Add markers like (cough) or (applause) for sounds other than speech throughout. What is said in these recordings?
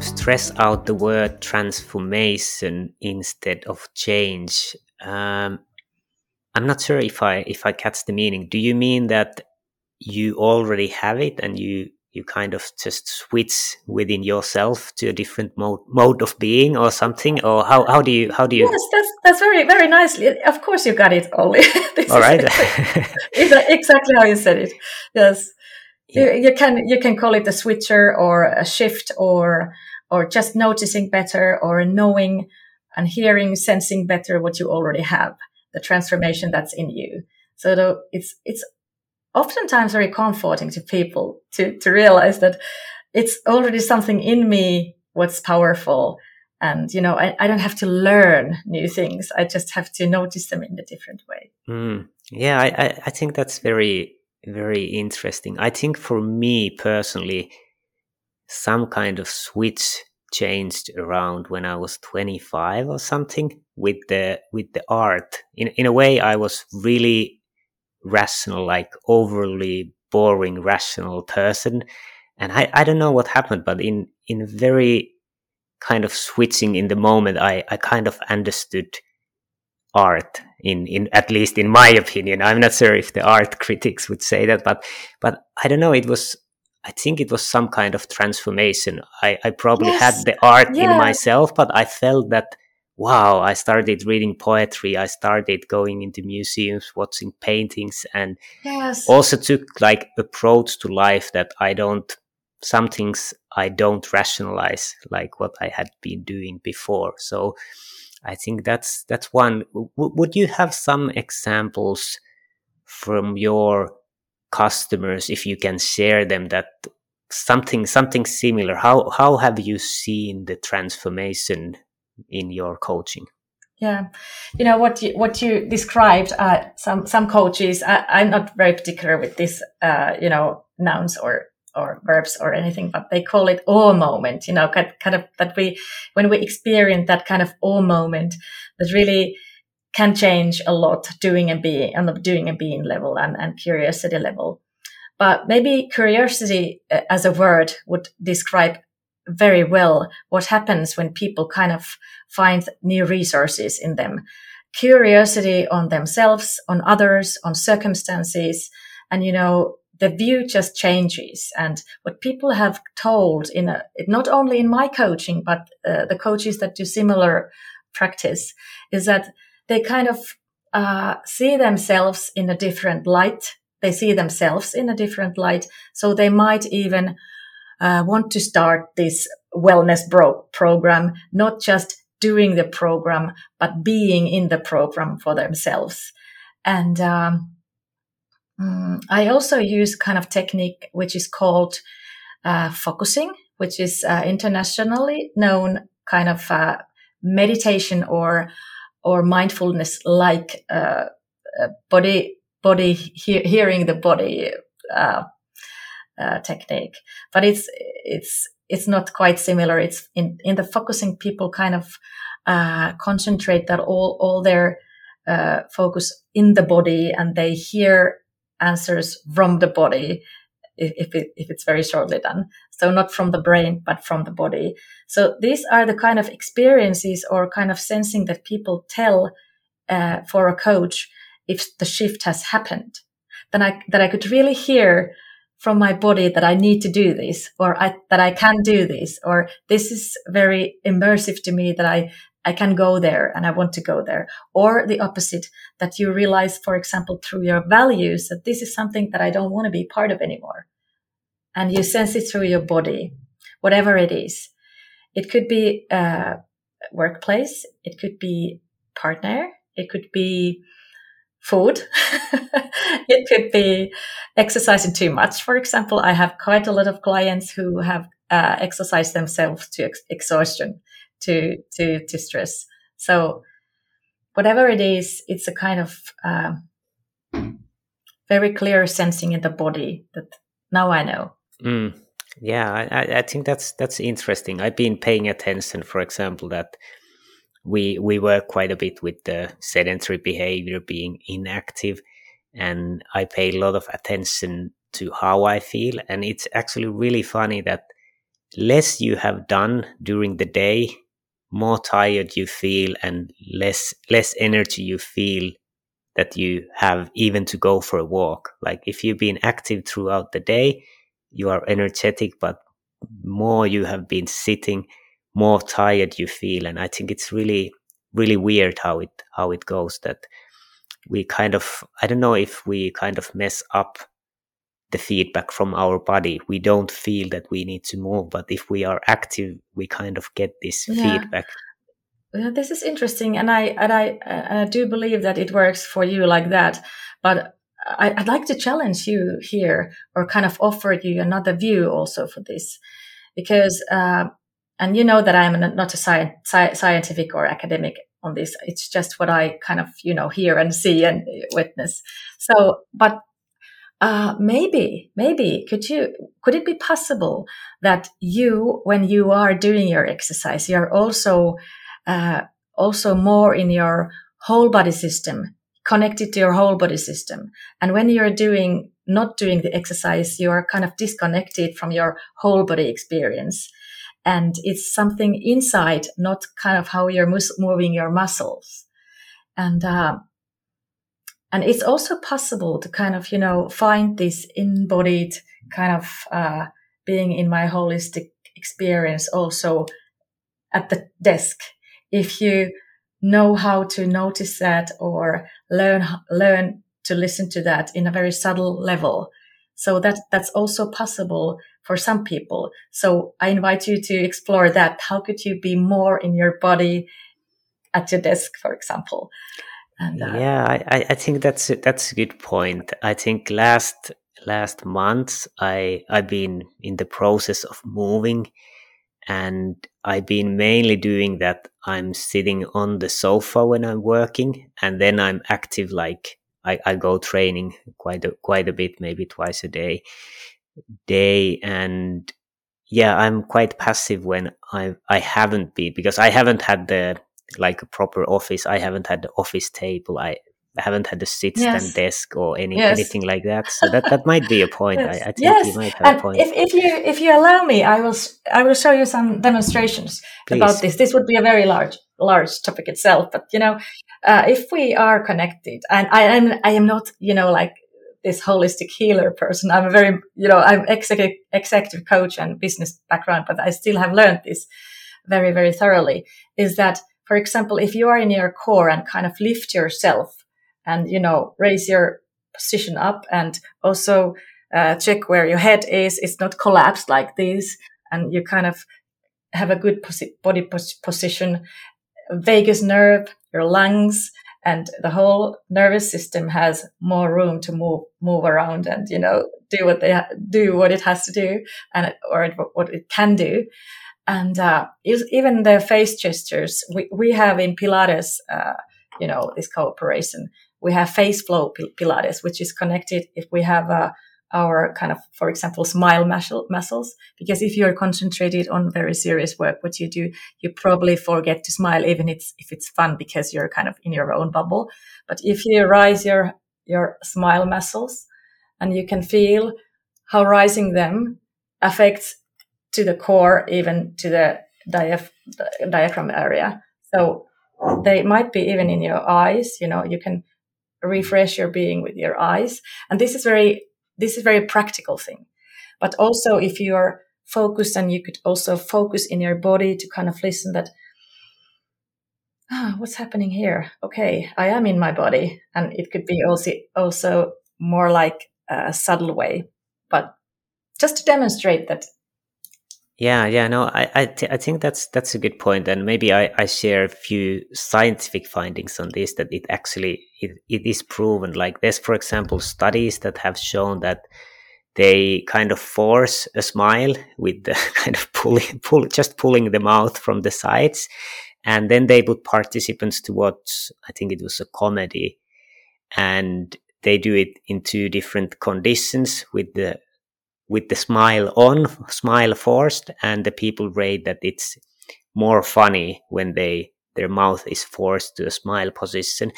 stress out the word transformation instead of change. Um, I'm not sure if I if I catch the meaning. Do you mean that you already have it and you you kind of just switch within yourself to a different mode mode of being or something or how, how do you how do you yes that's that's very very nicely of course you got it Olli (laughs) all right (laughs) (laughs) exactly how you said it yes yeah. you, you can you can call it a switcher or a shift or or just noticing better or knowing and hearing, sensing better what you already have, the transformation that's in you. So it's, it's oftentimes very comforting to people to, to realize that it's already something in me, what's powerful. And, you know, I, I don't have to learn new things. I just have to notice them in a different way. Mm. Yeah, I, I think that's very, very interesting. I think for me personally, some kind of switch changed around when I was 25 or something with the with the art. In in a way, I was really rational, like overly boring, rational person, and I I don't know what happened, but in in very kind of switching in the moment, I I kind of understood art in in at least in my opinion. I'm not sure if the art critics would say that, but but I don't know. It was I think it was some kind of transformation. I, I probably yes. had the art yeah. in myself, but I felt that, wow, I started reading poetry. I started going into museums, watching paintings, and yes. also took like approach to life that I don't, some things I don't rationalize like what I had been doing before. So I think that's, that's one. W- would you have some examples from your customers if you can share them that something something similar. How how have you seen the transformation in your coaching? Yeah. You know what you what you described uh, some some coaches I, am not very particular with this uh, you know nouns or or verbs or anything but they call it awe moment you know kind, kind of that we when we experience that kind of awe moment that really can change a lot doing and being on the doing and being level and, and curiosity level. But maybe curiosity uh, as a word would describe very well what happens when people kind of find new resources in them. Curiosity on themselves, on others, on circumstances. And, you know, the view just changes. And what people have told in a, not only in my coaching, but uh, the coaches that do similar practice is that they kind of uh, see themselves in a different light. They see themselves in a different light. So they might even uh, want to start this wellness bro- program, not just doing the program, but being in the program for themselves. And um, mm, I also use kind of technique which is called uh, focusing, which is uh, internationally known kind of uh, meditation or or mindfulness like uh, uh, body body he- hearing the body uh, uh, technique. But it's it's it's not quite similar. It's in in the focusing people kind of uh, concentrate that all all their uh, focus in the body and they hear answers from the body if, it, if it's very shortly done. So not from the brain, but from the body. So these are the kind of experiences or kind of sensing that people tell uh, for a coach if the shift has happened. Then I, that I could really hear from my body that I need to do this or I, that I can do this or this is very immersive to me that I I can go there and I want to go there. Or the opposite, that you realize, for example, through your values that this is something that I don't want to be part of anymore. And you sense it through your body, whatever it is. It could be a workplace. It could be partner. It could be food. (laughs) it could be exercising too much. For example, I have quite a lot of clients who have uh, exercise themselves to ex- exhaustion, to to to stress. So whatever it is, it's a kind of uh, very clear sensing in the body that now I know. Mm. Yeah, I, I think that's that's interesting. I've been paying attention, for example, that we we work quite a bit with the sedentary behavior, being inactive, and I pay a lot of attention to how I feel. And it's actually really funny that less you have done during the day, more tired you feel, and less less energy you feel that you have even to go for a walk. Like if you've been active throughout the day, you are energetic, but more you have been sitting, more tired you feel. And I think it's really, really weird how it how it goes that we kind of I don't know if we kind of mess up the feedback from our body. We don't feel that we need to move, but if we are active, we kind of get this yeah. feedback. Yeah, this is interesting, and I and I and I do believe that it works for you like that. But I, would like to challenge you here, or kind of offer you another view also for this, because uh, and you know that I'm not a sci- sci- scientific or academic on this. It's just what I kind of you know hear and see and witness. So, but uh, maybe, maybe could you, could it be possible that you, when you are doing your exercise, you're also, uh, also more in your whole body system, connected to your whole body system. And when you're doing, not doing the exercise, you are kind of disconnected from your whole body experience. And it's something inside, not kind of how you're moving your muscles. And, uh, and it's also possible to kind of, you know, find this embodied kind of uh, being in my holistic experience also at the desk. If you know how to notice that or learn, learn to listen to that in a very subtle level. So that, that's also possible for some people. So I invite you to explore that. How could you be more in your body at your desk, for example? And uh, yeah, I, I think that's a, that's a good point. I think last last month I I've been in the process of moving, and I've been mainly doing that. I'm sitting on the sofa when I'm working, and then I'm active. Like I, I go training quite a, quite a bit, maybe twice a day, day, and yeah, I'm quite passive when I I haven't been because I haven't had the like a proper office. I haven't had the office table. I haven't had the sit stand yes. desk or any yes. anything like that. So that, that might be a point. yes. I, I, think yes. you might have and a point. If, if you if you allow me, I will I will show you some demonstrations Please. about this. This would be a very large large topic itself, but you know, uh, if we are connected, and I am I am not you know like this holistic healer person. I'm a very you know I'm executive executive coach and business background, but I still have learned this very very thoroughly. Is that for example, if you are in your core and kind of lift yourself and, you know, raise your position up and also uh, check where your head is, it's not collapsed like this. And you kind of have a good posi- body pos- position, vagus nerve, your lungs, and the whole nervous system has more room to move move around and you know do what they ha- do what it has to do and or what it can do and uh, even the face gestures we, we have in pilates uh, you know this cooperation we have face flow pilates which is connected if we have uh, our kind of for example smile muscle, muscles. Because if you're concentrated on very serious work what you do you probably forget to smile even it's, if it's fun because you're kind of in your own bubble. But if you rise your your smile muscles and you can feel how rising them affects to the core, even to the diaph- diaphragm area. So they might be even in your eyes. You know, you can refresh your being with your eyes. And this is very, this is very practical thing. But also if you are focused and you could also focus in your body to kind of listen that, ah, what's happening here? Okay. I am in my body. And it could be also, also more like a subtle way, but just to demonstrate that yeah, yeah, no, I, I, th- I think that's that's a good point, and maybe I, I share a few scientific findings on this that it actually it, it is proven. Like there's, for example, studies that have shown that they kind of force a smile with the (laughs) kind of pulling, pull, just pulling the mouth from the sides. And then they put participants to watch, I think it was a comedy. And they do it in two different conditions with the with the smile on, smile forced, and the people rate that it's more funny when they their mouth is forced to a smile position.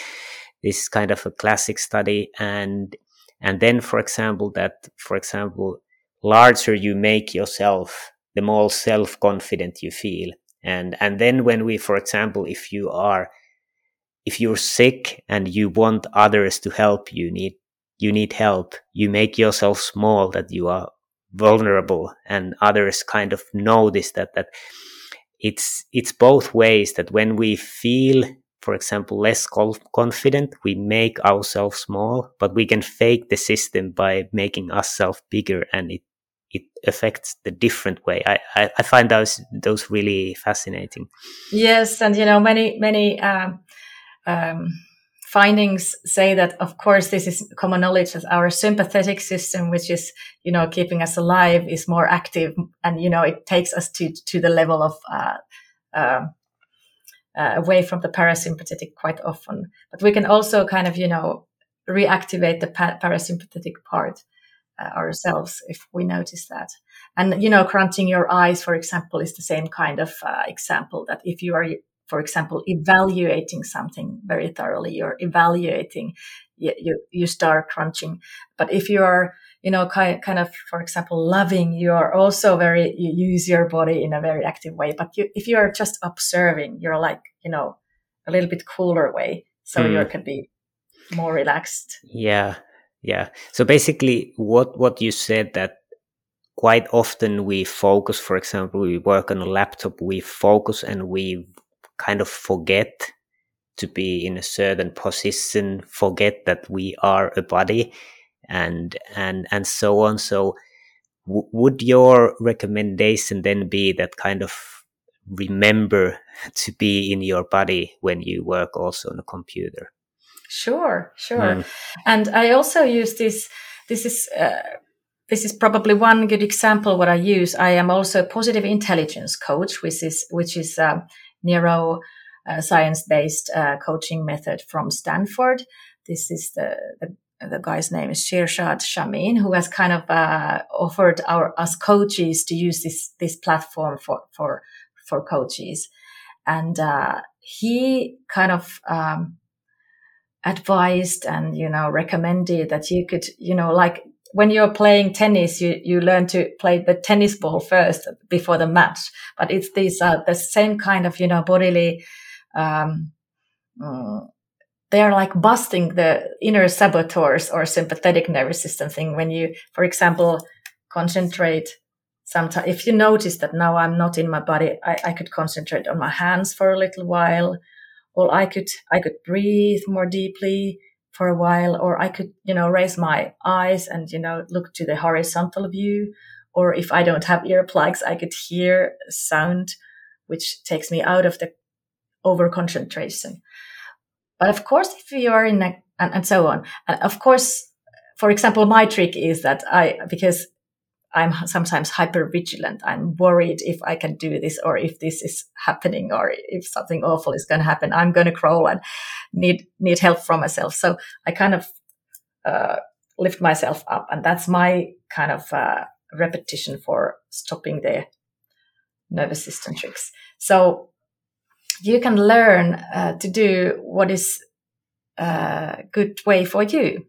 This is kind of a classic study, and and then, for example, that for example, larger you make yourself, the more self-confident you feel, and and then when we, for example, if you are if you're sick and you want others to help you need you need help you make yourself small that you are vulnerable and others kind of notice that that it's it's both ways that when we feel for example less confident we make ourselves small but we can fake the system by making ourselves bigger and it it affects the different way. I, I, I find those those really fascinating. Yes and you know many many um, um findings say that, of course, this is common knowledge that our sympathetic system, which is, you know, keeping us alive is more active and, you know, it takes us to, to the level of, uh, uh, uh, away from the parasympathetic quite often. But we can also kind of, you know, reactivate the pa- parasympathetic part uh, ourselves if we notice that. And, you know, crunching your eyes, for example, is the same kind of uh, example that if you are for example, evaluating something very thoroughly, you're evaluating, you, you, you start crunching. But if you are, you know, kind, kind of, for example, loving, you are also very, you use your body in a very active way. But you, if you are just observing, you're like, you know, a little bit cooler way. So mm. you can be more relaxed. Yeah. Yeah. So basically what, what you said that quite often we focus, for example, we work on a laptop, we focus and we kind of forget to be in a certain position, forget that we are a body, and and and so on. So, w- would your recommendation then be that kind of remember (laughs) to be in your body when you work also on a computer? Sure, sure. Mm. And I also use this. This is. Uh, this is probably one good example what I use. I am also a positive intelligence coach, which is which is um, neuro uh, science based uh, coaching method from Stanford. This is the, the the guy's name is Shirzad Chamine, who has kind of uh, offered our us coaches to use this this platform for for for coaches, and uh, he kind of um, advised and you know recommended that you could you know like when you're playing tennis, you, you learn to play the tennis ball first before the match. But it's these, uh, the same kind of, you know, bodily, um, mm, they're like busting the inner saboteurs or sympathetic nervous system thing. When you, for example, concentrate sometimes, if you notice that now I'm not in my body, I, I could concentrate on my hands for a little while, or I could, I could breathe more deeply for a while, or I could, you know, raise my eyes and, you know, look to the horizontal view. Or if I don't have earplugs, I could hear sound, which takes me out of the over concentration. But of course, if you are in a, and, and so on, and of course, for example, my trick is that I, because I'm sometimes hyper vigilant. I'm worried if I can do this or if this is happening or if something awful is going to happen. I'm going to crawl and need need help from myself. So I kind of uh, lift myself up, and that's my kind of uh, repetition for stopping the nervous system tricks. So you can learn uh, to do what is a uh, good way for you.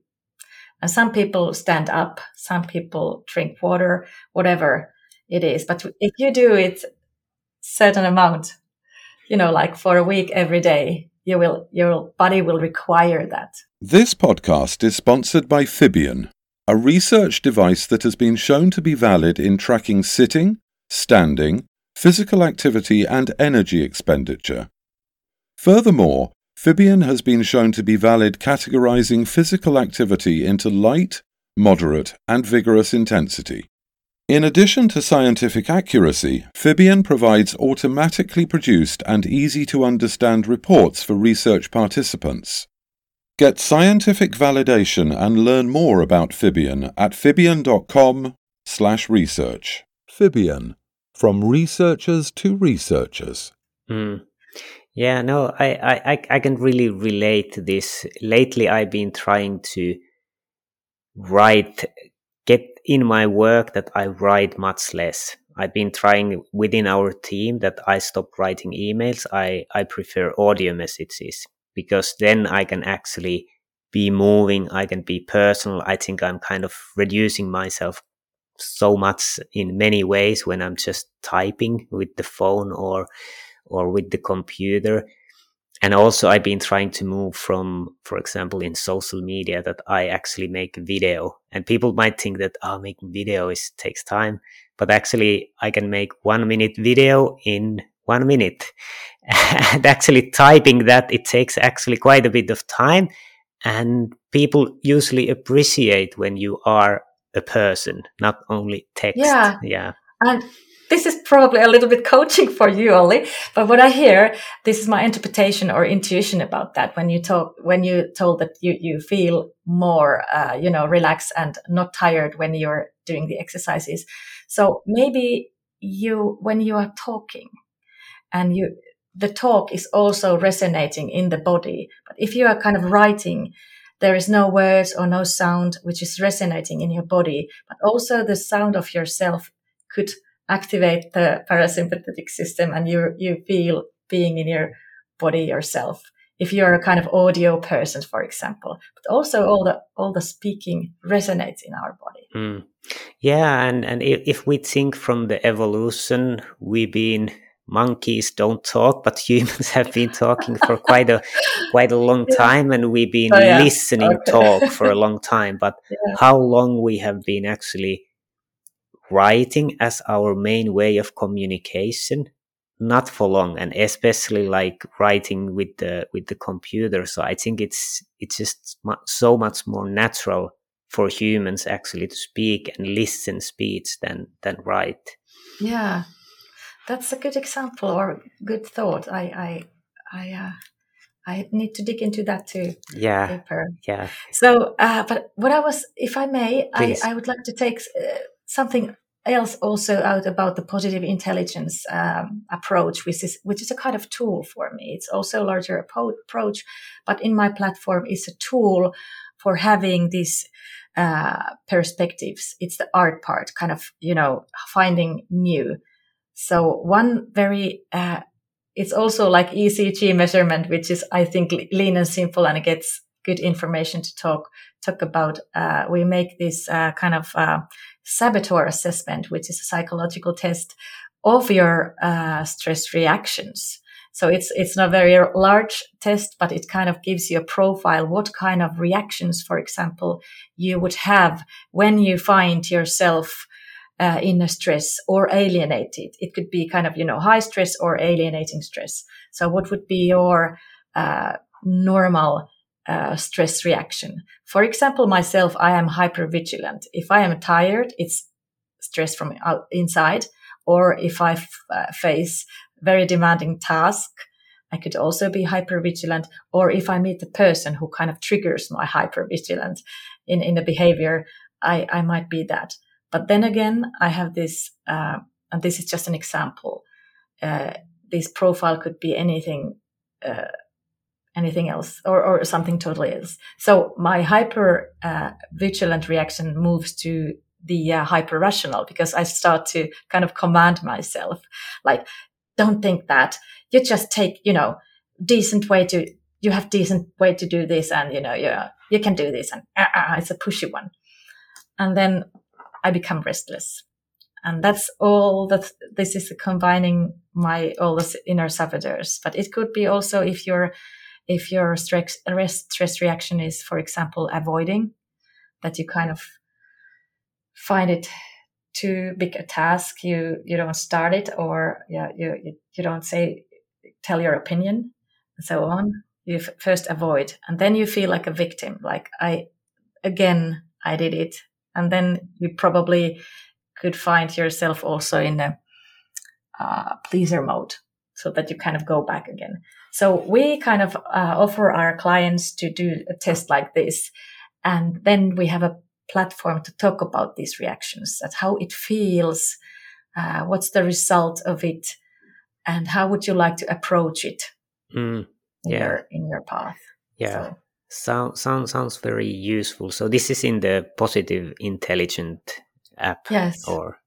And some people stand up, some people drink water, whatever it is. But if you do it certain amount, you know, like for a week every day, you will your body will require that. This podcast is sponsored by Fibion, a research device that has been shown to be valid in tracking sitting, standing, physical activity and energy expenditure. Furthermore, Fibion has been shown to be valid categorizing physical activity into light, moderate, and vigorous intensity. In addition to scientific accuracy, Fibion provides automatically produced and easy to understand reports for research participants. Get scientific validation and learn more about Fibion at fibion.com slash research. Fibion, from researchers to researchers. Mm. Yeah, no, I, I, I can really relate to this. Lately, I've been trying to write, get in my work that I write much less. I've been trying within our team that I stop writing emails. I, I prefer audio messages because then I can actually be moving. I can be personal. I think I'm kind of reducing myself so much in many ways when I'm just typing with the phone or or with the computer. And also I've been trying to move from, for example, in social media that I actually make video. And people might think that oh making video is takes time. But actually I can make one minute video in one minute. (laughs) and actually typing that it takes actually quite a bit of time. And people usually appreciate when you are a person, not only text. Yeah. Yeah. And this is probably a little bit coaching for you, Olli. But what I hear, this is my interpretation or intuition about that. When you talk, when you told that you, you feel more, uh, you know, relaxed and not tired when you're doing the exercises. So maybe you, when you are talking and you, the talk is also resonating in the body. But if you are kind of writing, there is no words or no sound which is resonating in your body, but also the sound of yourself could activate the parasympathetic system and you you feel being in your body yourself if you're a kind of audio person for example but also all the all the speaking resonates in our body mm. yeah and and if we think from the evolution we've been monkeys don't talk, but humans (laughs) have been talking for quite a quite a long time, and we've been oh, yeah. listening okay. talk for a long time. But (laughs) yeah. how long we have been actually writing as our main way of communication? Not for long, and especially like writing with the with the computer. So I think it's it's just so much more natural for humans actually to speak and listen speech than than write. Yeah, that's a good example or good thought. I I I uh, I need to dig into that too. Yeah. Paper. Yeah. So, uh, but what I was, if I may, I, I would like to take uh, something else also out about the positive intelligence um, approach, which is which is a kind of tool for me. It's also a larger approach, but in my platform, it's a tool for having these uh, perspectives. It's the art part, kind of you know finding new. So one very, uh, it's also like ECG measurement, which is, I think, lean and simple and it gets good information to talk, talk about. Uh, we make this, uh, kind of, uh, saboteur assessment, which is a psychological test of your, uh, stress reactions. So it's, it's not a very large test, but it kind of gives you a profile, what kind of reactions, for example, you would have when you find yourself uh, in a stress or alienated. It could be kind of, you know, high stress or alienating stress. So what would be your uh, normal uh, stress reaction? For example, myself, I am hyper vigilant. If I am tired, it's stress from inside. Or if I f- uh, face very demanding task, I could also be hyper vigilant. Or if I meet the person who kind of triggers my hyper vigilant in, in a behavior, I, I might be that. But then again, I have this, uh, and this is just an example. Uh, this profile could be anything, uh, anything else, or, or something totally else. So my hyper uh, vigilant reaction moves to the uh, hyper rational because I start to kind of command myself, like, don't think that. You just take, you know, decent way to. You have decent way to do this, and you know, you you can do this, and uh, uh, it's a pushy one. And then I become restless. And that's all that this is combining my all the inner saboteurs. But it could be also if your if your stress stress reaction is, for example, avoiding, that you kind of find it too big a task. You you don't start it, or yeah, you you, don't say tell your opinion, and so on. You first avoid, and then you feel like a victim. Like I again, I did it and then you probably could find yourself also in a uh, pleaser mode so that you kind of go back again. So we kind of uh, offer our clients to do a test like this. And then we have a platform to talk about these reactions, that how it feels, uh, what's the result of it, and how would you like to approach it mm, yeah. in, your, in your path. Yeah. So. Sound, sound, sounds very useful. So this is in the positive intelligent app. Yes. Or.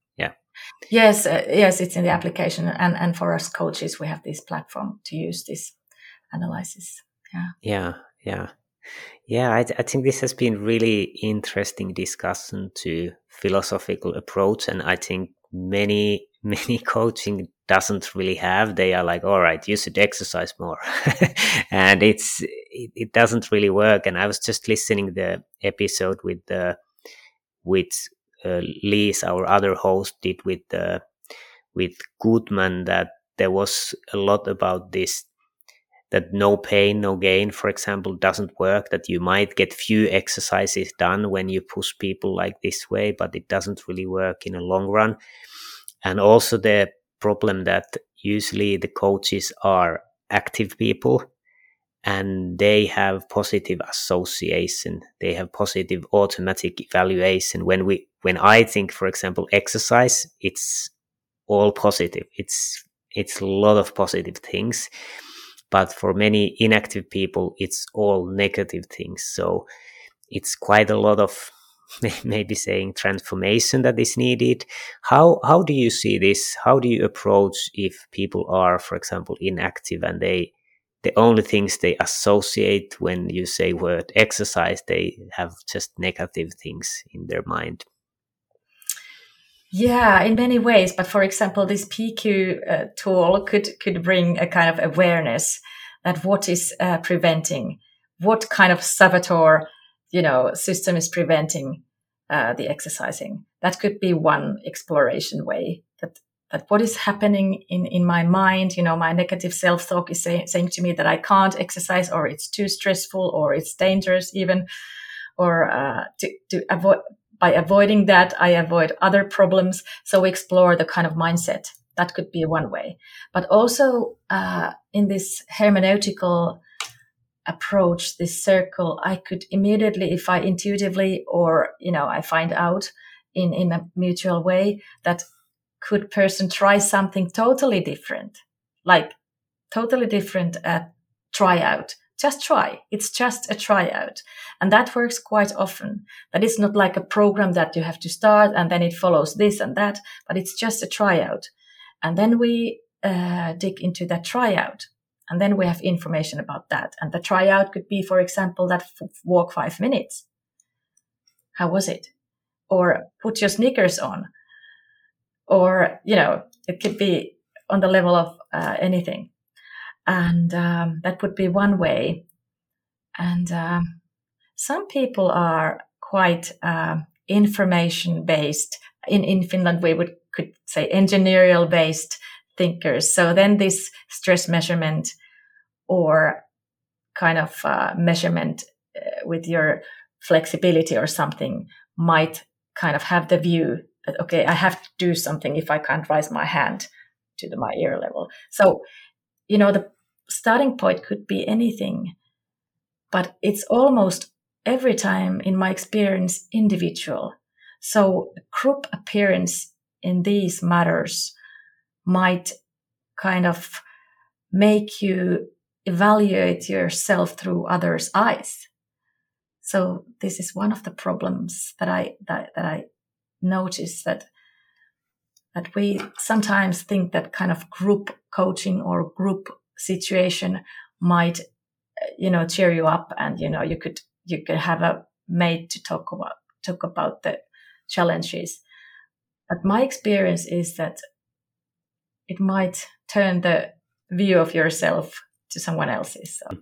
Yes, uh, yes, it's in the application, and and for us coaches, we have this platform to use this analysis. Yeah. Yeah. Yeah. Yeah, I, I, think this has been really interesting discussion to philosophical approach, and I think many (laughs) many coaching doesn't really have. They are like, all right, you should exercise more, (laughs) and it's it, it, doesn't really work. And I was just listening the episode with the with uh, Lise, our other host, did with the with Goodman that there was a lot about this that no pain, no gain, for example, doesn't work, that you might get few exercises done when you push people like this way, but it doesn't really work in a long run. And also the problem that usually the coaches are active people and they have positive association they have positive automatic evaluation when we when i think for example exercise it's all positive it's it's a lot of positive things but for many inactive people, it's all negative things. So it's quite a lot of (laughs) maybe saying transformation that is needed. How how do you see this? How do you approach if people are, for example, inactive and they the only things they associate when you say word exercise, they have just negative things in their mind. Yeah, in many ways. But for example, this PQ uh, tool could could bring a kind of awareness that what is uh, preventing, what kind of saboteur, you know, system is preventing uh, the exercising. That could be one exploration way. That that what is happening in in my mind, you know, my negative self talk is say, saying to me that I can't exercise, or it's too stressful, or it's dangerous, even, or uh, to to avoid by avoiding that, I avoid other problems. So we explore the kind of mindset. That could be one way. But also uh, in this hermeneutical approach, this circle, I could immediately, if I intuitively or, you know, I find out in, in a mutual way that could person try something totally different, like totally different at tryout just try. It's just a tryout. And that works quite often. That is not like a program that you have to start and then it follows this and that, but it's just a tryout. And then we uh, dig into that tryout. And then we have information about that. And the tryout could be, for example, that f- walk five minutes. How was it? Or put your sneakers on. Or, you know, it could be on the level of uh, anything. And um, that would be one way. And um, some people are quite uh, information based. In, in Finland, we would could say engineering based thinkers. So then this stress measurement or kind of uh, measurement uh, with your flexibility or something might kind of have the view okay i have to do something if i can't raise my hand to the, my ear level so you know the starting point could be anything, but it's almost every time, in my experience, individual. So group appearance in these matters might kind of make you evaluate yourself through others' eyes. So this is one of the problems that I that, that I notice that that we sometimes think that kind of group coaching or group situation might uh, you know cheer you up and you know you could you could have a mate to talk about talk about the challenges. But my experience is that it might turn the view of yourself to someone else's so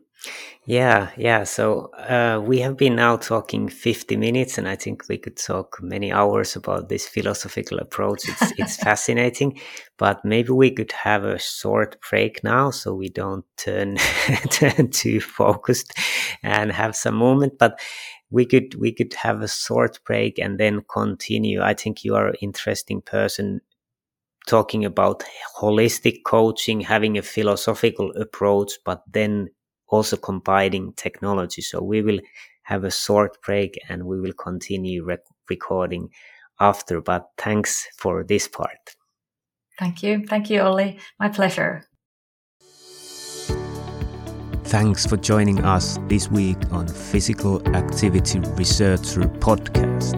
yeah, yeah. So uh, we have been now talking 50 minutes, and I think we could talk many hours about this philosophical approach. It's, (laughs) it's fascinating, but maybe we could have a short break now so we don't turn, (laughs) turn too focused and have some moment. But we could we could have a short break and then continue. I think you are an interesting person talking about holistic coaching, having a philosophical approach, but then also combining technology. So we will have a short break and we will continue rec- recording after. But thanks for this part. Thank you. Thank you, Olli. My pleasure. Thanks for joining us this week on Physical Activity Researcher Podcast.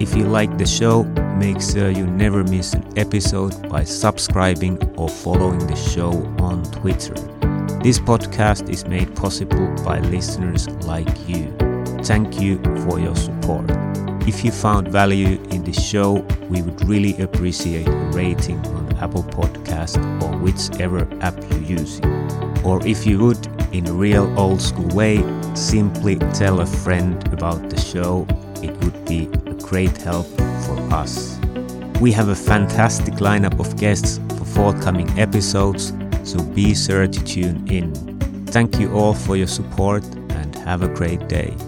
If you like the show, make sure you never miss an episode by subscribing or following the show on Twitter. This podcast is made possible by listeners like you. Thank you for your support. If you found value in the show, we would really appreciate a rating on Apple Podcast or whichever app you use. Or if you would, in a real old school way, simply tell a friend about the show. It would be a great help for us. We have a fantastic lineup of guests for forthcoming episodes, so be sure to tune in. Thank you all for your support and have a great day.